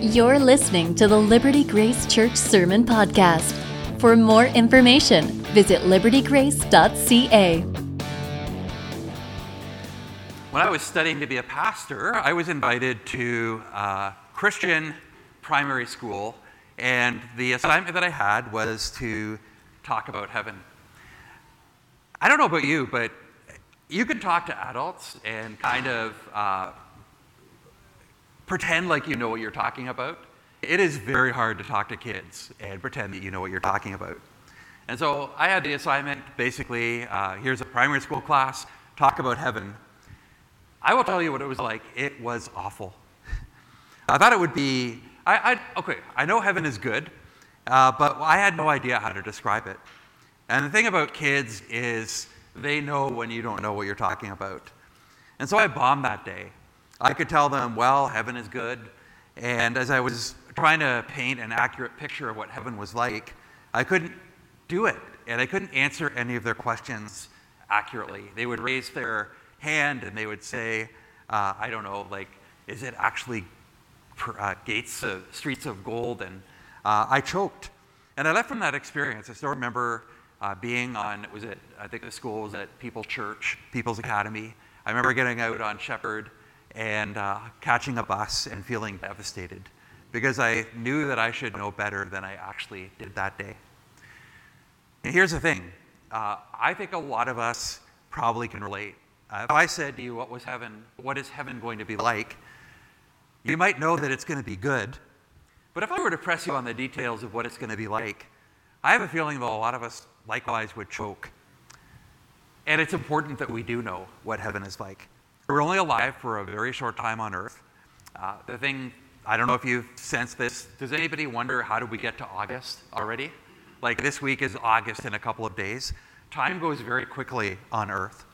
You're listening to the Liberty Grace Church Sermon Podcast. For more information, visit libertygrace.ca. When I was studying to be a pastor, I was invited to a Christian primary school, and the assignment that I had was to talk about heaven. I don't know about you, but you can talk to adults and kind of uh, pretend like you know what you're talking about. It is very hard to talk to kids and pretend that you know what you're talking about. And so I had the assignment basically uh, here's a primary school class, talk about heaven. I will tell you what it was like. It was awful. I thought it would be, I, I okay, I know heaven is good, uh, but I had no idea how to describe it. And the thing about kids is they know when you don't know what you're talking about. And so I bombed that day. I could tell them, well, heaven is good. And as I was trying to paint an accurate picture of what heaven was like, I couldn't do it. And I couldn't answer any of their questions accurately. They would raise their hand and they would say, uh, I don't know, like, is it actually uh, gates, of, streets of gold? And uh, I choked. And I left from that experience. I still remember uh, being on, was it, I think the school was at People Church, People's Academy. I remember getting out on Sheppard and uh, catching a bus and feeling devastated because I knew that I should know better than I actually did that day. And here's the thing uh, I think a lot of us probably can relate. If I said to you, What was heaven? What is heaven going to be like? You might know that it's going to be good. But if I were to press you on the details of what it's going to be like, I have a feeling that a lot of us likewise would choke. And it's important that we do know what heaven is like. We're only alive for a very short time on earth. Uh, the thing, I don't know if you've sensed this. Does anybody wonder how did we get to August already? Like this week is August in a couple of days. Time goes very quickly on earth.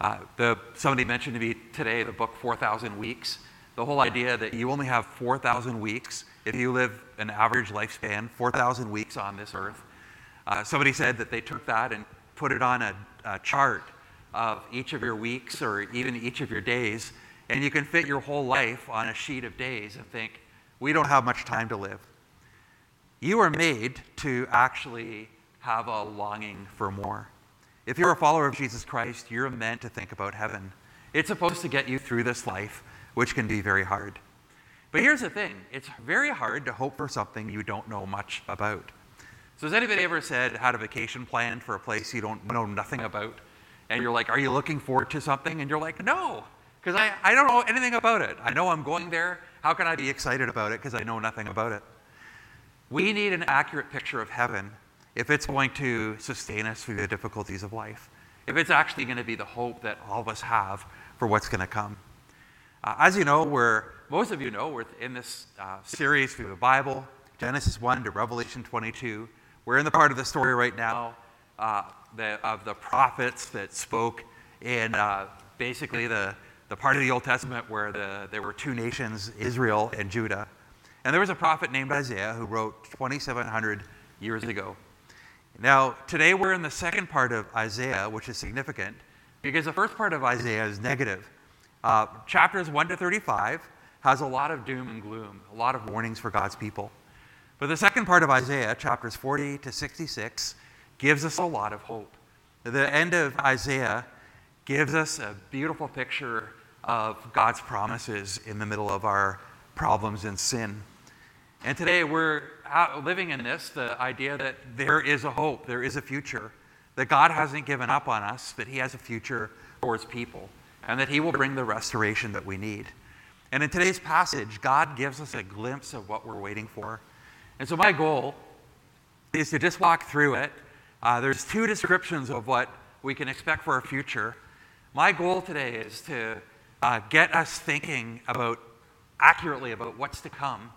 Uh, the, somebody mentioned to me today the book 4,000 Weeks. The whole idea that you only have 4,000 weeks if you live an average lifespan, 4,000 weeks on this earth. Uh, somebody said that they took that and put it on a, a chart of each of your weeks or even each of your days, and you can fit your whole life on a sheet of days and think, we don't have much time to live. You are made to actually have a longing for more. If you're a follower of Jesus Christ, you're meant to think about heaven. It's supposed to get you through this life, which can be very hard. But here's the thing it's very hard to hope for something you don't know much about. So, has anybody ever said, had a vacation planned for a place you don't know nothing about? and you're like, Are you looking forward to something? And you're like, No, because I, I don't know anything about it. I know I'm going there. How can I be excited about it because I know nothing about it? We need an accurate picture of heaven if it's going to sustain us through the difficulties of life, if it's actually going to be the hope that all of us have for what's going to come. Uh, as you know, we're, most of you know, we're in this uh, series through the Bible, Genesis 1 to Revelation 22. We're in the part of the story right now uh, the, of the prophets that spoke in uh, basically the, the part of the Old Testament where the, there were two nations, Israel and Judah. And there was a prophet named Isaiah who wrote 2,700 years ago. Now, today we're in the second part of Isaiah, which is significant because the first part of Isaiah is negative. Uh, chapters 1 to 35 has a lot of doom and gloom, a lot of warnings for God's people. But the second part of Isaiah, chapters 40 to 66, gives us a lot of hope. The end of Isaiah gives us a beautiful picture of God's promises in the middle of our problems and sin. And today we're living in this the idea that there is a hope, there is a future, that God hasn't given up on us, that He has a future for His people, and that He will bring the restoration that we need. And in today's passage, God gives us a glimpse of what we're waiting for. And so my goal is to just walk through it uh, there's two descriptions of what we can expect for our future. My goal today is to uh, get us thinking about accurately about what's to come.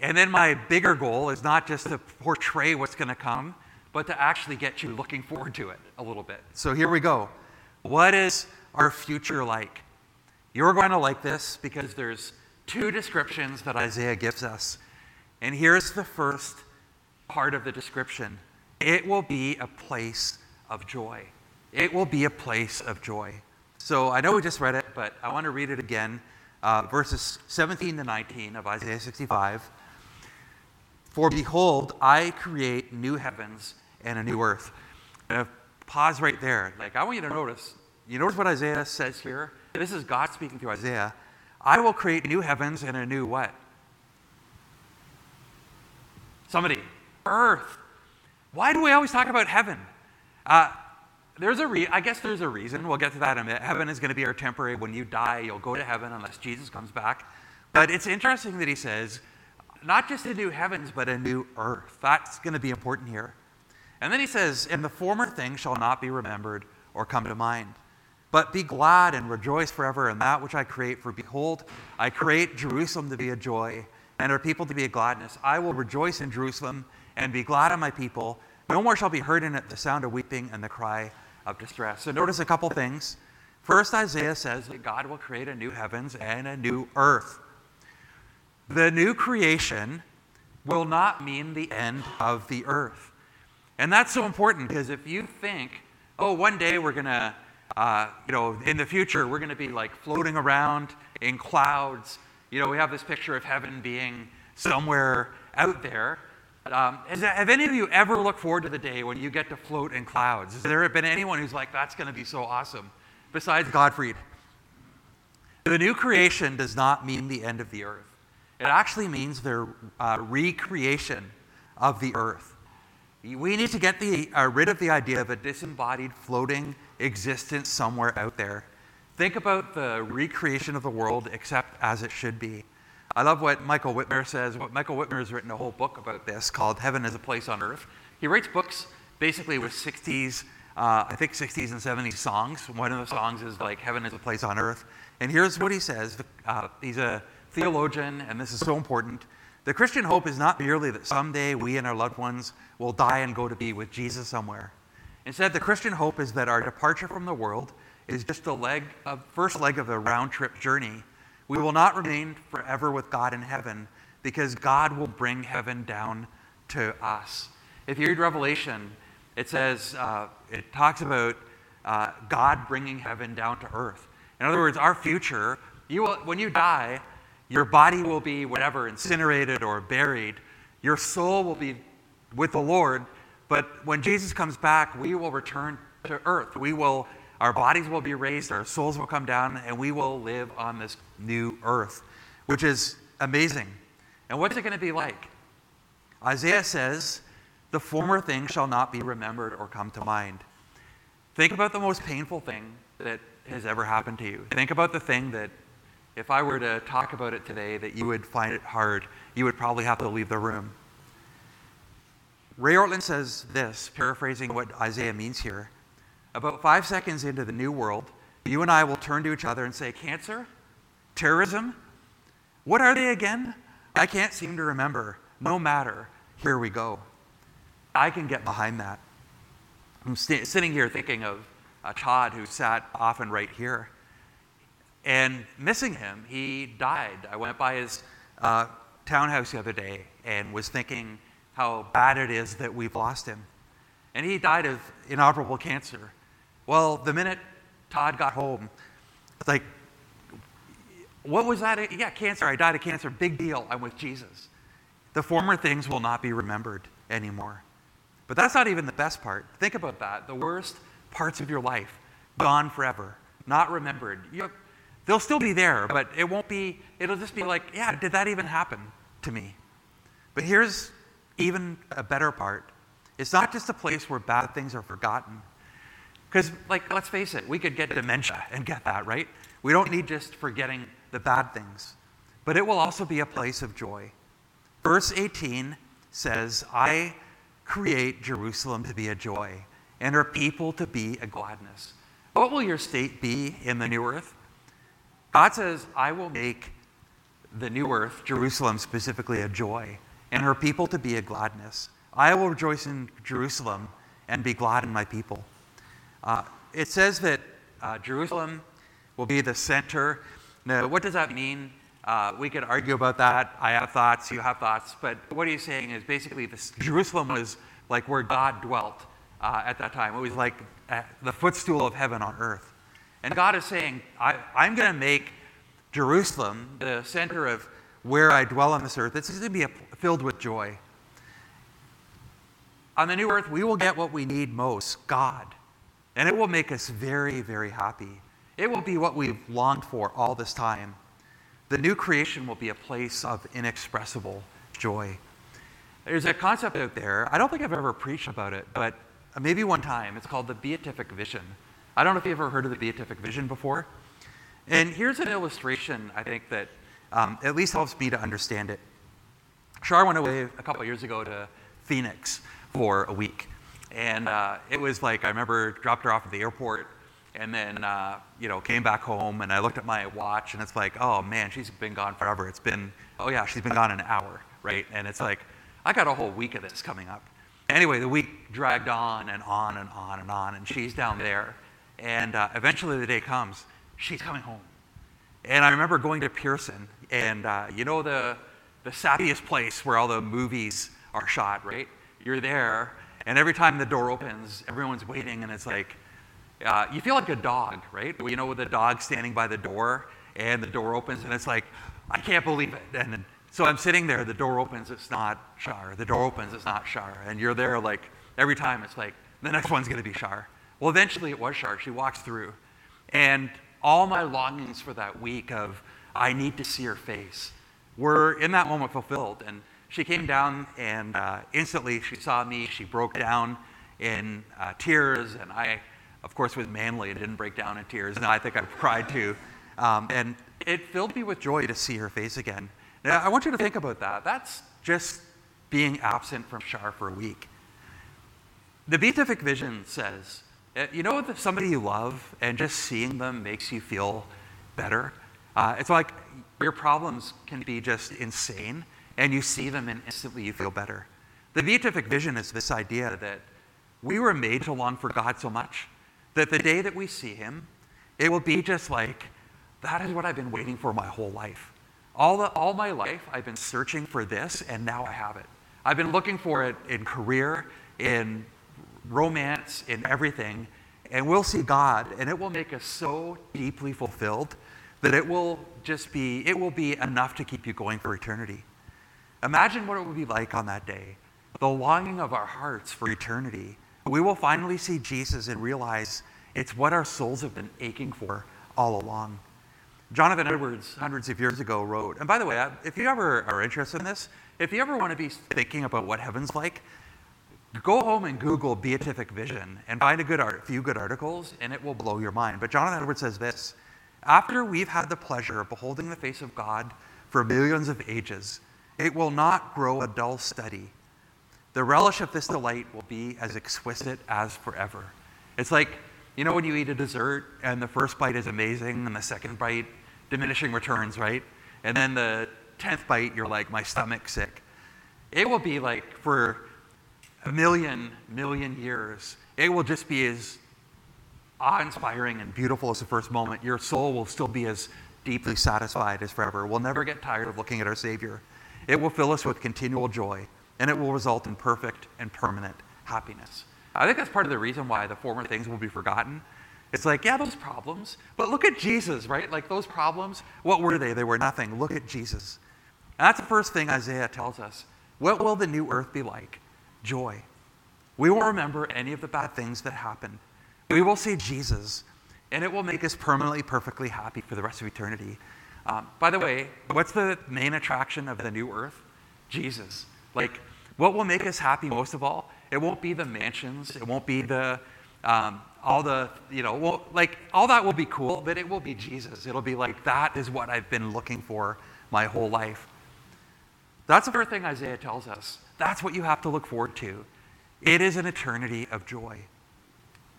And then my bigger goal is not just to portray what's going to come, but to actually get you looking forward to it a little bit. So here we go. What is our future like? You're going to like this because there's two descriptions that Isaiah gives us. And here's the first part of the description it will be a place of joy. It will be a place of joy. So I know we just read it, but I want to read it again. Uh, verses 17 to 19 of Isaiah 65. For behold, I create new heavens and a new earth. And pause right there. Like, I want you to notice. You notice what Isaiah says here? This is God speaking through Isaiah. I will create new heavens and a new what? Somebody. Earth. Why do we always talk about heaven? Uh, there's a re- I guess there's a reason. We'll get to that in a minute. Heaven is going to be our temporary. When you die, you'll go to heaven unless Jesus comes back. But it's interesting that he says, not just a new heavens, but a new earth. That's going to be important here. And then he says, And the former things shall not be remembered or come to mind. But be glad and rejoice forever in that which I create. For behold, I create Jerusalem to be a joy, and her people to be a gladness. I will rejoice in Jerusalem and be glad in my people. No more shall be heard in it the sound of weeping and the cry of distress. So notice a couple things. First, Isaiah says that God will create a new heavens and a new earth. The new creation will not mean the end of the earth. And that's so important because if you think, oh, one day we're going to, uh, you know, in the future, we're going to be like floating around in clouds. You know, we have this picture of heaven being somewhere out there. Um, have any of you ever looked forward to the day when you get to float in clouds? Has there been anyone who's like, that's going to be so awesome, besides Godfried? The new creation does not mean the end of the earth, it actually means the uh, recreation of the earth. We need to get the, uh, rid of the idea of a disembodied, floating existence somewhere out there. Think about the recreation of the world except as it should be. I love what Michael Wittmer says. What Michael Wittmer has written a whole book about this called Heaven is a Place on Earth. He writes books basically with 60s, uh, I think 60s and 70s songs. One of the songs is like Heaven is a Place on Earth. And here's what he says. Uh, he's a theologian, and this is so important. The Christian hope is not merely that someday we and our loved ones will die and go to be with Jesus somewhere. Instead, the Christian hope is that our departure from the world is just a leg, a first leg of a round trip journey we will not remain forever with God in heaven because God will bring heaven down to us. If you read Revelation, it says, uh, it talks about uh, God bringing heaven down to earth. In other words, our future, you will, when you die, your body will be whatever, incinerated or buried. Your soul will be with the Lord. But when Jesus comes back, we will return to earth. We will our bodies will be raised, our souls will come down, and we will live on this new earth, which is amazing. And what's it going to be like? Isaiah says, The former thing shall not be remembered or come to mind. Think about the most painful thing that has ever happened to you. Think about the thing that, if I were to talk about it today, that you would find it hard. You would probably have to leave the room. Ray Ortlund says this, paraphrasing what Isaiah means here. About five seconds into the new world, you and I will turn to each other and say, Cancer? Terrorism? What are they again? I can't seem to remember. No matter. Here we go. I can get behind that. I'm st- sitting here thinking of a Todd who sat often right here. And missing him, he died. I went by his uh, townhouse the other day and was thinking how bad it is that we've lost him. And he died of inoperable cancer. Well, the minute Todd got home, it's like, what was that? Yeah, cancer. I died of cancer. Big deal. I'm with Jesus. The former things will not be remembered anymore. But that's not even the best part. Think about that. The worst parts of your life, gone forever, not remembered. You, they'll still be there, but it won't be, it'll just be like, yeah, did that even happen to me? But here's even a better part it's not just a place where bad things are forgotten. Because, like, let's face it, we could get dementia and get that, right? We don't need just forgetting the bad things. But it will also be a place of joy. Verse 18 says, I create Jerusalem to be a joy and her people to be a gladness. What will your state be in the new earth? God says, I will make the new earth, Jerusalem specifically, a joy, and her people to be a gladness. I will rejoice in Jerusalem and be glad in my people. Uh, it says that uh, Jerusalem will be the center. Now, what does that mean? Uh, we could argue about that. I have thoughts, you have thoughts. But what he's saying is basically this, Jerusalem was like where God dwelt uh, at that time. It was like uh, the footstool of heaven on earth. And God is saying, I, I'm going to make Jerusalem the center of where I dwell on this earth. It's going to be filled with joy. On the new earth, we will get what we need most God. And it will make us very, very happy. It will be what we've longed for all this time. The new creation will be a place of inexpressible joy. There's a concept out there, I don't think I've ever preached about it, but maybe one time. It's called the beatific vision. I don't know if you've ever heard of the beatific vision before. And here's an illustration, I think, that um, at least helps me to understand it. Shar went away a couple years ago to Phoenix for a week. And uh, it was like, I remember dropped her off at the airport and then, uh, you know, came back home and I looked at my watch and it's like, oh man, she's been gone forever. It's been, oh yeah, she's been gone an hour, right? And it's like, I got a whole week of this coming up. Anyway, the week dragged on and on and on and on, and she's down there. And uh, eventually the day comes, she's coming home. And I remember going to Pearson, and uh, you know the, the sappiest place where all the movies are shot, right? You're there, and every time the door opens, everyone's waiting, and it's like, uh, you feel like a dog, right? You know, with the dog standing by the door, and the door opens, and it's like, I can't believe it. And so I'm sitting there, the door opens, it's not Shar. The door opens, it's not Shar. And you're there like, every time it's like, the next one's going to be Shar. Well, eventually it was Shar. She walks through. And all my longings for that week of, I need to see her face, were in that moment fulfilled. And she came down, and uh, instantly she saw me. She broke down in uh, tears. And I, of course, was manly and didn't break down in tears. And I think I cried too. Um, and it filled me with joy to see her face again. Now, I want you to think about that. That's just being absent from Shar for a week. The beatific vision says, you know, somebody you love and just seeing them makes you feel better. Uh, it's like your problems can be just insane, and you see them and instantly you feel better. The beatific vision is this idea that we were made to long for God so much that the day that we see Him, it will be just like, that is what I've been waiting for my whole life. All, the, all my life, I've been searching for this, and now I have it. I've been looking for it in career, in romance, in everything, and we'll see God, and it will make us so deeply fulfilled that it will just be, it will be enough to keep you going for eternity. Imagine what it would be like on that day. The longing of our hearts for eternity. We will finally see Jesus and realize it's what our souls have been aching for all along. Jonathan Edwards, hundreds of years ago, wrote, and by the way, if you ever are interested in this, if you ever want to be thinking about what heaven's like, go home and Google beatific vision and find a good art, few good articles, and it will blow your mind. But Jonathan Edwards says this After we've had the pleasure of beholding the face of God for millions of ages, it will not grow a dull study. The relish of this delight will be as exquisite as forever. It's like, you know, when you eat a dessert and the first bite is amazing and the second bite diminishing returns, right? And then the 10th bite, you're like, my stomach's sick. It will be like for a million, million years, it will just be as awe inspiring and beautiful as the first moment. Your soul will still be as deeply satisfied as forever. We'll never get tired of looking at our Savior. It will fill us with continual joy, and it will result in perfect and permanent happiness. I think that's part of the reason why the former things will be forgotten it's like, yeah, those problems, but look at Jesus, right? Like those problems, what were they? They were nothing. Look at Jesus. And that's the first thing Isaiah tells us. What will the new earth be like? Joy. We won't remember any of the bad things that happened. We will see Jesus, and it will make us permanently, perfectly happy for the rest of eternity. Um, by the way, what's the main attraction of the new earth? Jesus. Like, what will make us happy most of all? It won't be the mansions, it won't be the um, all the, you know, well, like all that will be cool, but it will be Jesus. It'll be like, that is what I've been looking for my whole life. That's the first thing Isaiah tells us. That's what you have to look forward to. It is an eternity of joy.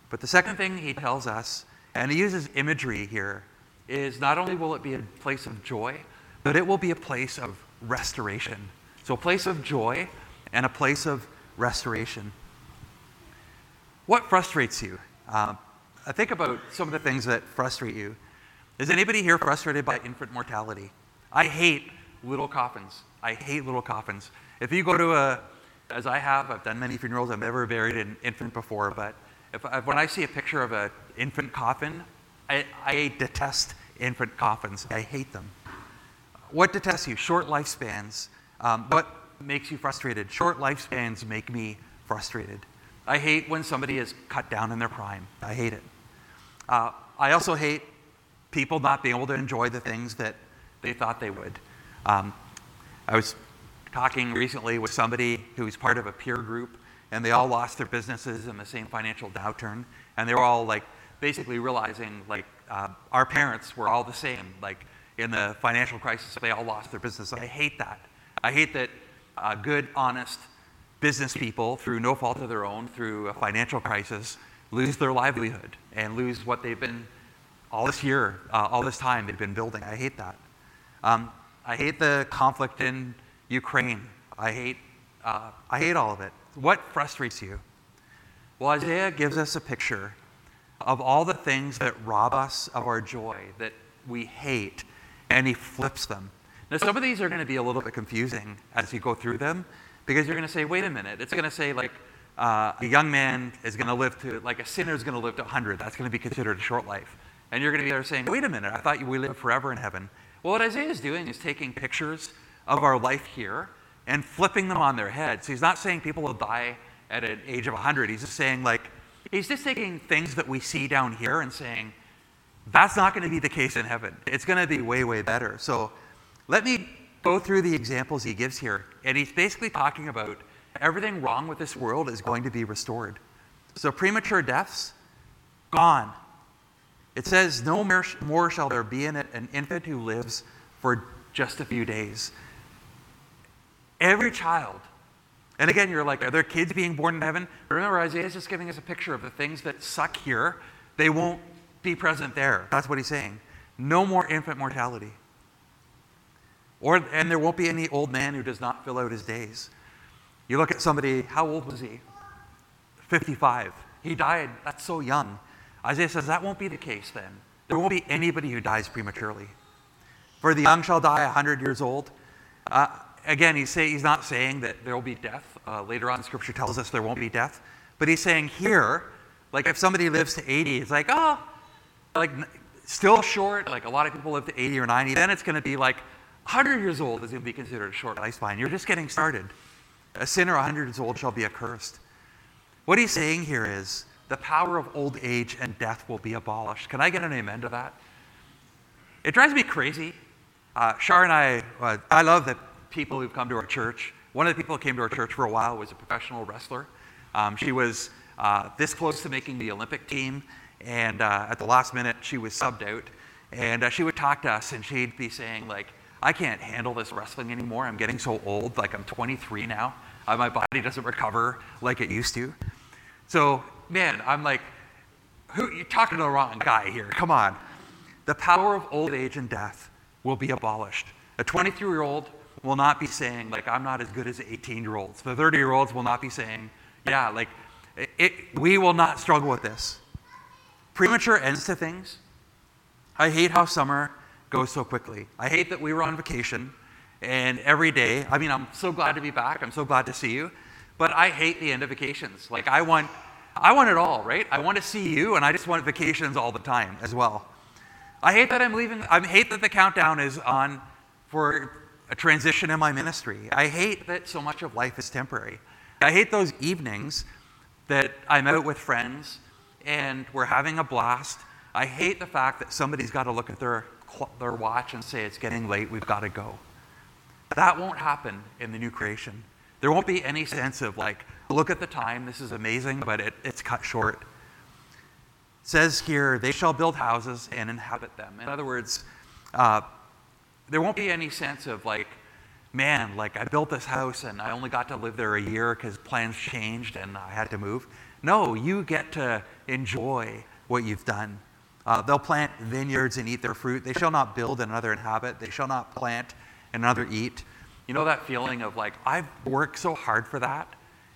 But the second thing he tells us, and he uses imagery here, is not only will it be a place of joy, but it will be a place of restoration. So, a place of joy and a place of restoration. What frustrates you? Uh, think about some of the things that frustrate you. Is anybody here frustrated by infant mortality? I hate little coffins. I hate little coffins. If you go to a, as I have, I've done many funerals, I've never buried an infant before, but if, when I see a picture of an infant coffin, I, I detest infant coffins. I hate them. What detests you? Short lifespans. Um, what makes you frustrated? Short lifespans make me frustrated. I hate when somebody is cut down in their prime. I hate it. Uh, I also hate people not being able to enjoy the things that they thought they would. Um, I was talking recently with somebody who's part of a peer group, and they all lost their businesses in the same financial downturn, and they were all like basically realizing like uh, our parents were all the same. Like in the financial crisis, they all lost their business. I hate that. I hate that uh, good, honest business people, through no fault of their own, through a financial crisis, lose their livelihood and lose what they've been all this year, uh, all this time they've been building. I hate that. Um, I hate the conflict in Ukraine. I hate, uh, I hate all of it. What frustrates you? Well, Isaiah gives us a picture of all the things that rob us of our joy, that we hate, and he flips them. Now, some of these are going to be a little bit confusing as you go through them because you're going to say, wait a minute, it's going to say, like, uh, a young man is going to live to, like, a sinner is going to live to 100. That's going to be considered a short life. And you're going to be there saying, wait a minute, I thought we live forever in heaven. Well, what Isaiah is doing is taking pictures of our life here and flipping them on their heads. He's not saying people will die at an age of 100. He's just saying, like, he's just taking things that we see down here and saying, that's not going to be the case in heaven. It's going to be way, way better. So let me go through the examples he gives here. And he's basically talking about everything wrong with this world is going to be restored. So premature deaths, gone. It says, No more shall there be in it an infant who lives for just a few days. Every child, and again, you're like, are there kids being born in heaven? Remember, Isaiah is just giving us a picture of the things that suck here. They won't be present there. That's what he's saying. No more infant mortality. Or, and there won't be any old man who does not fill out his days. You look at somebody, how old was he? 55. He died, that's so young. Isaiah says that won't be the case then. There won't be anybody who dies prematurely. For the young shall die 100 years old. Uh, again, he's, say, he's not saying that there will be death. Uh, later on, Scripture tells us there won't be death. But he's saying here, like if somebody lives to 80, it's like, oh, like still short. Like a lot of people live to 80 or 90. Then it's going to be like 100 years old is going to be considered a short lifespan. You're just getting started. A sinner 100 years old shall be accursed. What he's saying here is the power of old age and death will be abolished. Can I get an amen to that? It drives me crazy. Uh, Shar and I, uh, I love that people who've come to our church. One of the people who came to our church for a while was a professional wrestler. Um, she was uh, this close to making the Olympic team, and uh, at the last minute, she was subbed out. And uh, she would talk to us, and she'd be saying, like, I can't handle this wrestling anymore. I'm getting so old. Like, I'm 23 now. Uh, my body doesn't recover like it used to. So, man, I'm like, who, you're talking to the wrong guy here. Come on. The power of old age and death will be abolished. A 23 year old will not be saying, like, I'm not as good as 18 year olds. The 30 year olds will not be saying, yeah, like, it, it, we will not struggle with this. Premature ends to things. I hate how summer goes so quickly. I hate that we were on vacation and every day, I mean, I'm so glad to be back. I'm so glad to see you. But I hate the end of vacations. Like, I want, I want it all, right? I want to see you, and I just want vacations all the time as well. I hate that I'm leaving. I hate that the countdown is on for a transition in my ministry. I hate that so much of life is temporary. I hate those evenings that I'm out with friends and we're having a blast. I hate the fact that somebody's got to look at their, their watch and say, it's getting late, we've got to go. That won't happen in the new creation. There won't be any sense of like, look at the time, this is amazing, but it, it's cut short. It says here, they shall build houses and inhabit them. In other words, uh, there won't be any sense of like, man, like I built this house and I only got to live there a year because plans changed and I had to move. No, you get to enjoy what you've done. Uh, they'll plant vineyards and eat their fruit. They shall not build and another inhabit. They shall not plant and another eat. You know that feeling of like, I've worked so hard for that,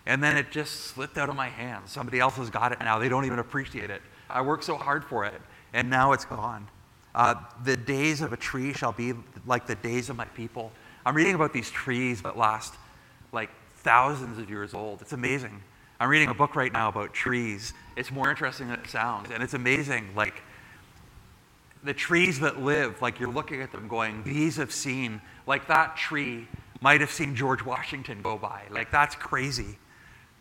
and then it just slipped out of my hands. Somebody else has got it now. They don't even appreciate it. I worked so hard for it, and now it's gone. Uh, the days of a tree shall be like the days of my people. I'm reading about these trees that last like thousands of years old. It's amazing. I'm reading a book right now about trees. It's more interesting than it sounds, and it's amazing. Like the trees that live, like you're looking at them going, these have seen, like that tree might have seen George Washington go by. Like that's crazy.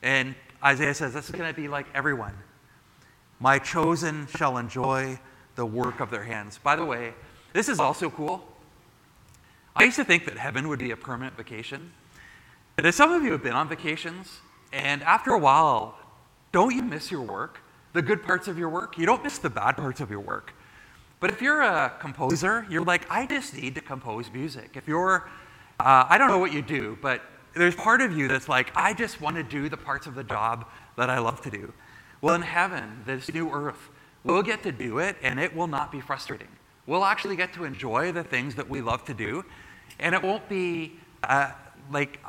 And Isaiah says, this is going to be like everyone. My chosen shall enjoy the work of their hands. By the way, this is also cool. I used to think that heaven would be a permanent vacation. But some of you have been on vacations, and after a while, don't you miss your work? The good parts of your work? You don't miss the bad parts of your work. But if you're a composer, you're like, I just need to compose music. If you're, uh, I don't know what you do, but there's part of you that's like, I just want to do the parts of the job that I love to do. Well, in heaven, this new earth, we'll get to do it, and it will not be frustrating. We'll actually get to enjoy the things that we love to do, and it won't be uh, like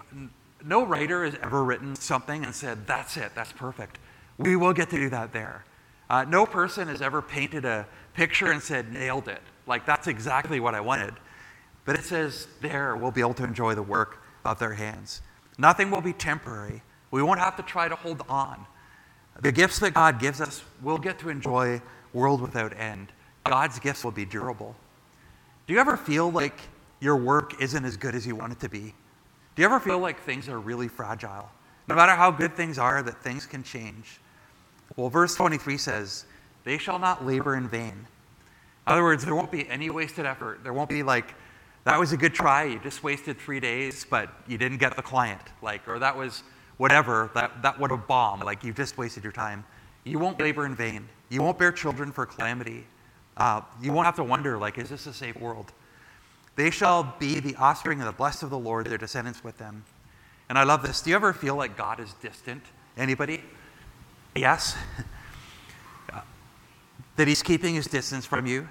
no writer has ever written something and said, That's it, that's perfect. We will get to do that there. Uh, no person has ever painted a picture and said, nailed it. Like, that's exactly what I wanted. But it says, there, we'll be able to enjoy the work of their hands. Nothing will be temporary. We won't have to try to hold on. The gifts that God gives us, we'll get to enjoy world without end. God's gifts will be durable. Do you ever feel like your work isn't as good as you want it to be? Do you ever feel like things are really fragile? No matter how good things are, that things can change. Well, verse 23 says, They shall not labor in vain. In other words, there won't be any wasted effort. There won't be like, that was a good try, you just wasted three days, but you didn't get the client. Like, or that was whatever, that, that would have bombed. Like, you just wasted your time. You won't labor in vain. You won't bear children for calamity. Uh, you won't have to wonder, like, is this a safe world? They shall be the offspring of the blessed of the Lord, their descendants with them. And I love this. Do you ever feel like God is distant? Anybody? Yes? that he's keeping his distance from you.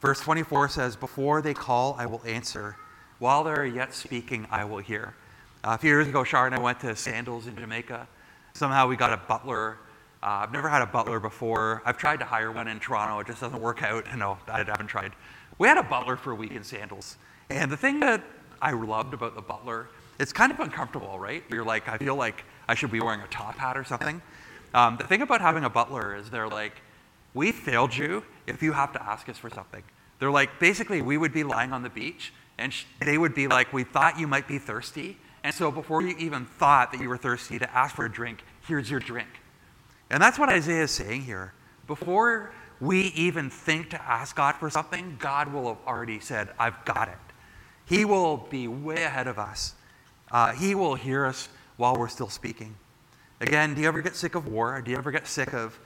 Verse 24 says, Before they call, I will answer. While they're yet speaking, I will hear. Uh, a few years ago, Shar and I went to Sandals in Jamaica. Somehow we got a butler. Uh, I've never had a butler before. I've tried to hire one in Toronto. It just doesn't work out. No, I haven't tried. We had a butler for a week in Sandals. And the thing that I loved about the butler, it's kind of uncomfortable, right? You're like, I feel like I should be wearing a top hat or something. Um, the thing about having a butler is they're like, we failed you if you have to ask us for something. They're like, basically, we would be lying on the beach, and they would be like, we thought you might be thirsty, and so before you even thought that you were thirsty to ask for a drink, here's your drink. And that's what Isaiah is saying here. Before we even think to ask God for something, God will have already said, I've got it. He will be way ahead of us. Uh, he will hear us while we're still speaking. Again, do you ever get sick of war? Do you ever get sick of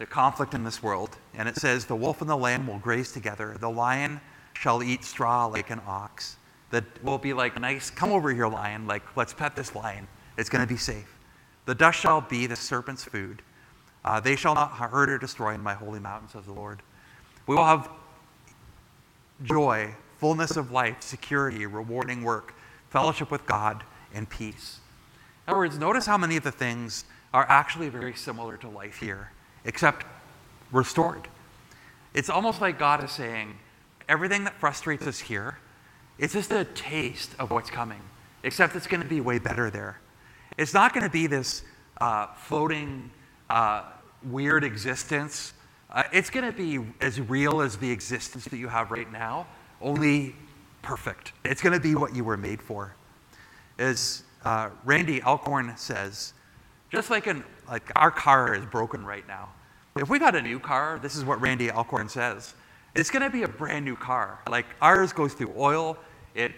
the conflict in this world? And it says, The wolf and the lamb will graze together. The lion shall eat straw like an ox. That will be like, nice, come over here, lion. Like, let's pet this lion. It's going to be safe. The dust shall be the serpent's food. Uh, they shall not hurt or destroy in my holy mountain, says the Lord. We will have joy, fullness of life, security, rewarding work, fellowship with God, and peace. In other words, notice how many of the things are actually very similar to life here, except restored. It's almost like God is saying, everything that frustrates us here, it's just a taste of what's coming, except it's going to be way better there. It's not going to be this uh, floating, uh, weird existence. Uh, it's going to be as real as the existence that you have right now, only perfect. It's going to be what you were made for. As uh, Randy Alcorn says, just like, an, like our car is broken right now. If we got a new car, this is what Randy Alcorn says. It's going to be a brand new car. Like ours goes through oil. It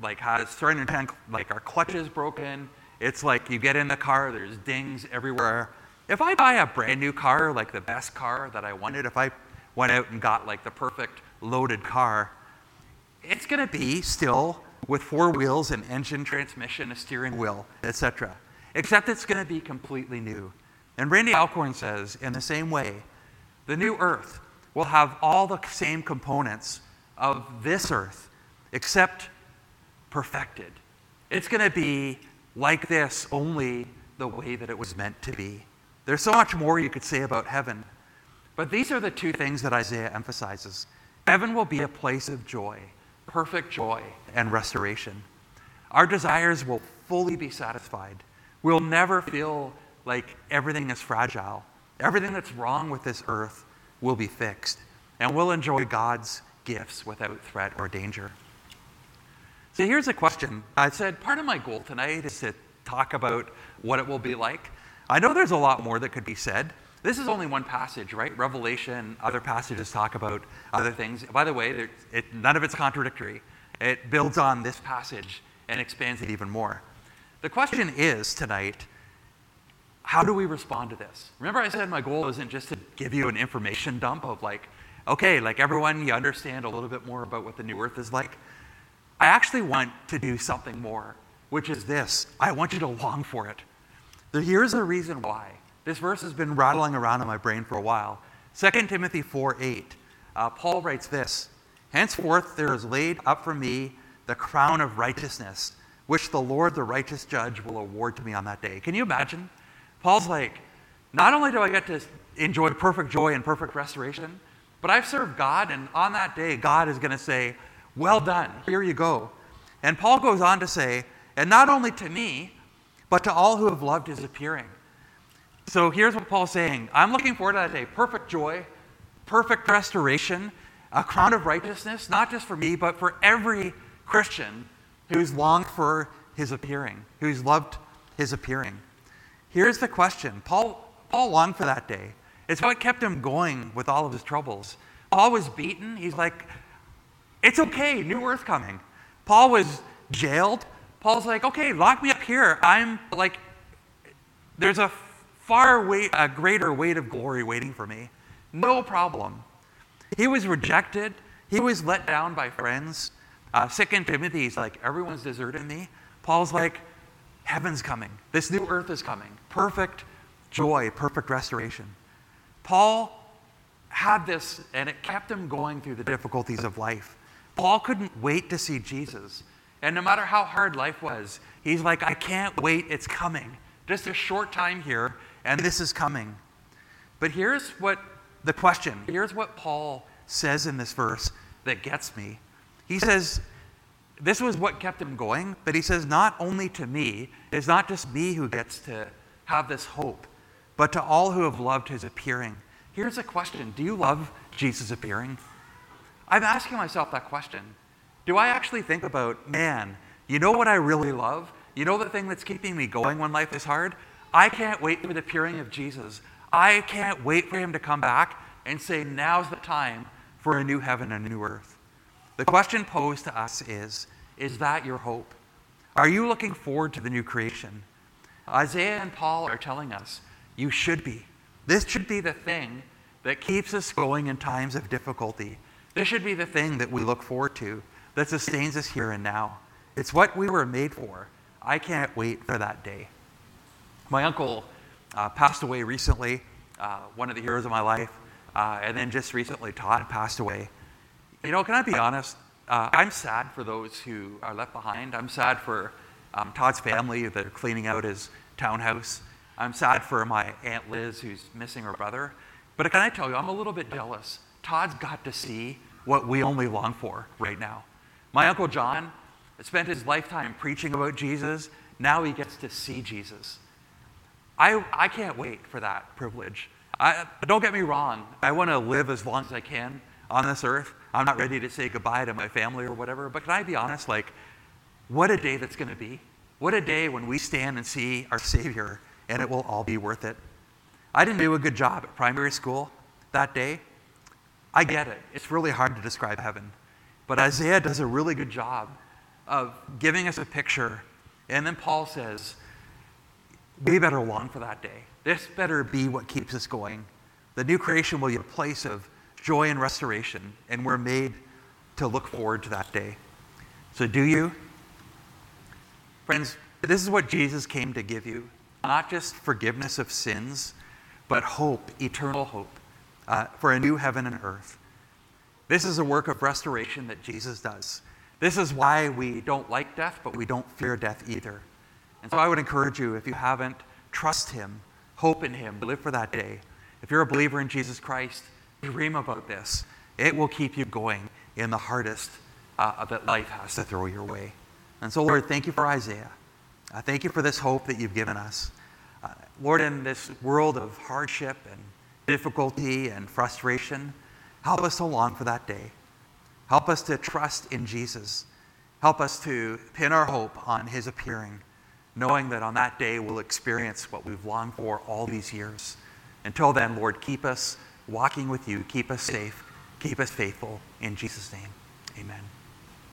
like has 310 like our clutch is broken. It's like you get in the car, there's dings everywhere. If I buy a brand new car, like the best car that I wanted, if I went out and got like the perfect loaded car, it's going to be still with four wheels, an engine, transmission, a steering wheel, etc. Except it's going to be completely new. And Randy Alcorn says, in the same way, the new earth will have all the same components of this earth, except perfected. It's going to be like this only the way that it was meant to be. There's so much more you could say about heaven, but these are the two things that Isaiah emphasizes. Heaven will be a place of joy perfect joy and restoration. Our desires will fully be satisfied. We'll never feel like everything is fragile. Everything that's wrong with this earth will be fixed. and we'll enjoy God's gifts without threat or danger. So here's a question. I said part of my goal tonight is to talk about what it will be like. I know there's a lot more that could be said. This is only one passage, right? Revelation, other passages talk about other things. By the way, it, none of it's contradictory. It builds on this passage and expands it even more. The question is tonight how do we respond to this? Remember, I said my goal isn't just to give you an information dump of like, okay, like everyone, you understand a little bit more about what the new earth is like. I actually want to do something more, which is this I want you to long for it. Here's the reason why. This verse has been rattling around in my brain for a while. 2 Timothy 4 8. Uh, Paul writes this Henceforth there is laid up for me the crown of righteousness, which the Lord, the righteous judge, will award to me on that day. Can you imagine? Paul's like, not only do I get to enjoy perfect joy and perfect restoration, but I've served God, and on that day, God is going to say, Well done, here you go. And Paul goes on to say, And not only to me, but to all who have loved his appearing. So here's what Paul's saying I'm looking forward to that day perfect joy, perfect restoration, a crown of righteousness, not just for me, but for every Christian who's longed for his appearing, who's loved his appearing. Here's the question Paul, Paul longed for that day. It's what kept him going with all of his troubles. Paul was beaten. He's like, it's okay, new earth coming. Paul was jailed. Paul's like, okay, lock me up here. I'm like, there's a far weight, a greater weight of glory waiting for me. No problem. He was rejected. He was let down by friends. Uh, Second Timothy is like, everyone's deserted me. Paul's like, heaven's coming. This new earth is coming. Perfect joy, perfect restoration. Paul had this, and it kept him going through the difficulties of life. Paul couldn't wait to see Jesus. And no matter how hard life was, he's like, I can't wait, it's coming. Just a short time here, and this is coming. But here's what the question here's what Paul says in this verse that gets me. He says, This was what kept him going, but he says, Not only to me, it's not just me who gets to have this hope, but to all who have loved his appearing. Here's a question Do you love Jesus appearing? I'm asking myself that question. Do I actually think about, man, you know what I really love? You know the thing that's keeping me going when life is hard? I can't wait for the appearing of Jesus. I can't wait for him to come back and say, now's the time for a new heaven and a new earth. The question posed to us is Is that your hope? Are you looking forward to the new creation? Isaiah and Paul are telling us you should be. This should be the thing that keeps us going in times of difficulty. This should be the thing that we look forward to, that sustains us here and now. It's what we were made for. I can't wait for that day. My uncle uh, passed away recently, uh, one of the heroes of my life, uh, and then just recently Todd passed away. You know, can I be honest? Uh, I'm sad for those who are left behind. I'm sad for um, Todd's family that are cleaning out his townhouse. I'm sad for my Aunt Liz who's missing her brother. But can I tell you, I'm a little bit jealous. Todd's got to see what we only long for right now. My Uncle John spent his lifetime preaching about Jesus. Now he gets to see Jesus. I, I can't wait for that privilege. I, don't get me wrong, I want to live as long as I can on this earth. I'm not ready to say goodbye to my family or whatever, but can I be honest? Like, what a day that's going to be. What a day when we stand and see our Savior, and it will all be worth it. I didn't do a good job at primary school that day. I get it. It's really hard to describe heaven. But Isaiah does a really good job of giving us a picture. And then Paul says, we better long for that day. This better be what keeps us going. The new creation will be a place of joy and restoration, and we're made to look forward to that day. So, do you? Friends, this is what Jesus came to give you not just forgiveness of sins, but hope, eternal hope, uh, for a new heaven and earth. This is a work of restoration that Jesus does. This is why we don't like death, but we don't fear death either. And so I would encourage you, if you haven't, trust Him, hope in Him, live for that day. If you're a believer in Jesus Christ, Dream about this. It will keep you going in the hardest uh, that life has to throw your way. And so, Lord, thank you for Isaiah. Uh, thank you for this hope that you've given us. Uh, Lord, in this world of hardship and difficulty and frustration, help us to long for that day. Help us to trust in Jesus. Help us to pin our hope on his appearing, knowing that on that day we'll experience what we've longed for all these years. Until then, Lord, keep us walking with you. Keep us safe. Keep us faithful. In Jesus' name, amen.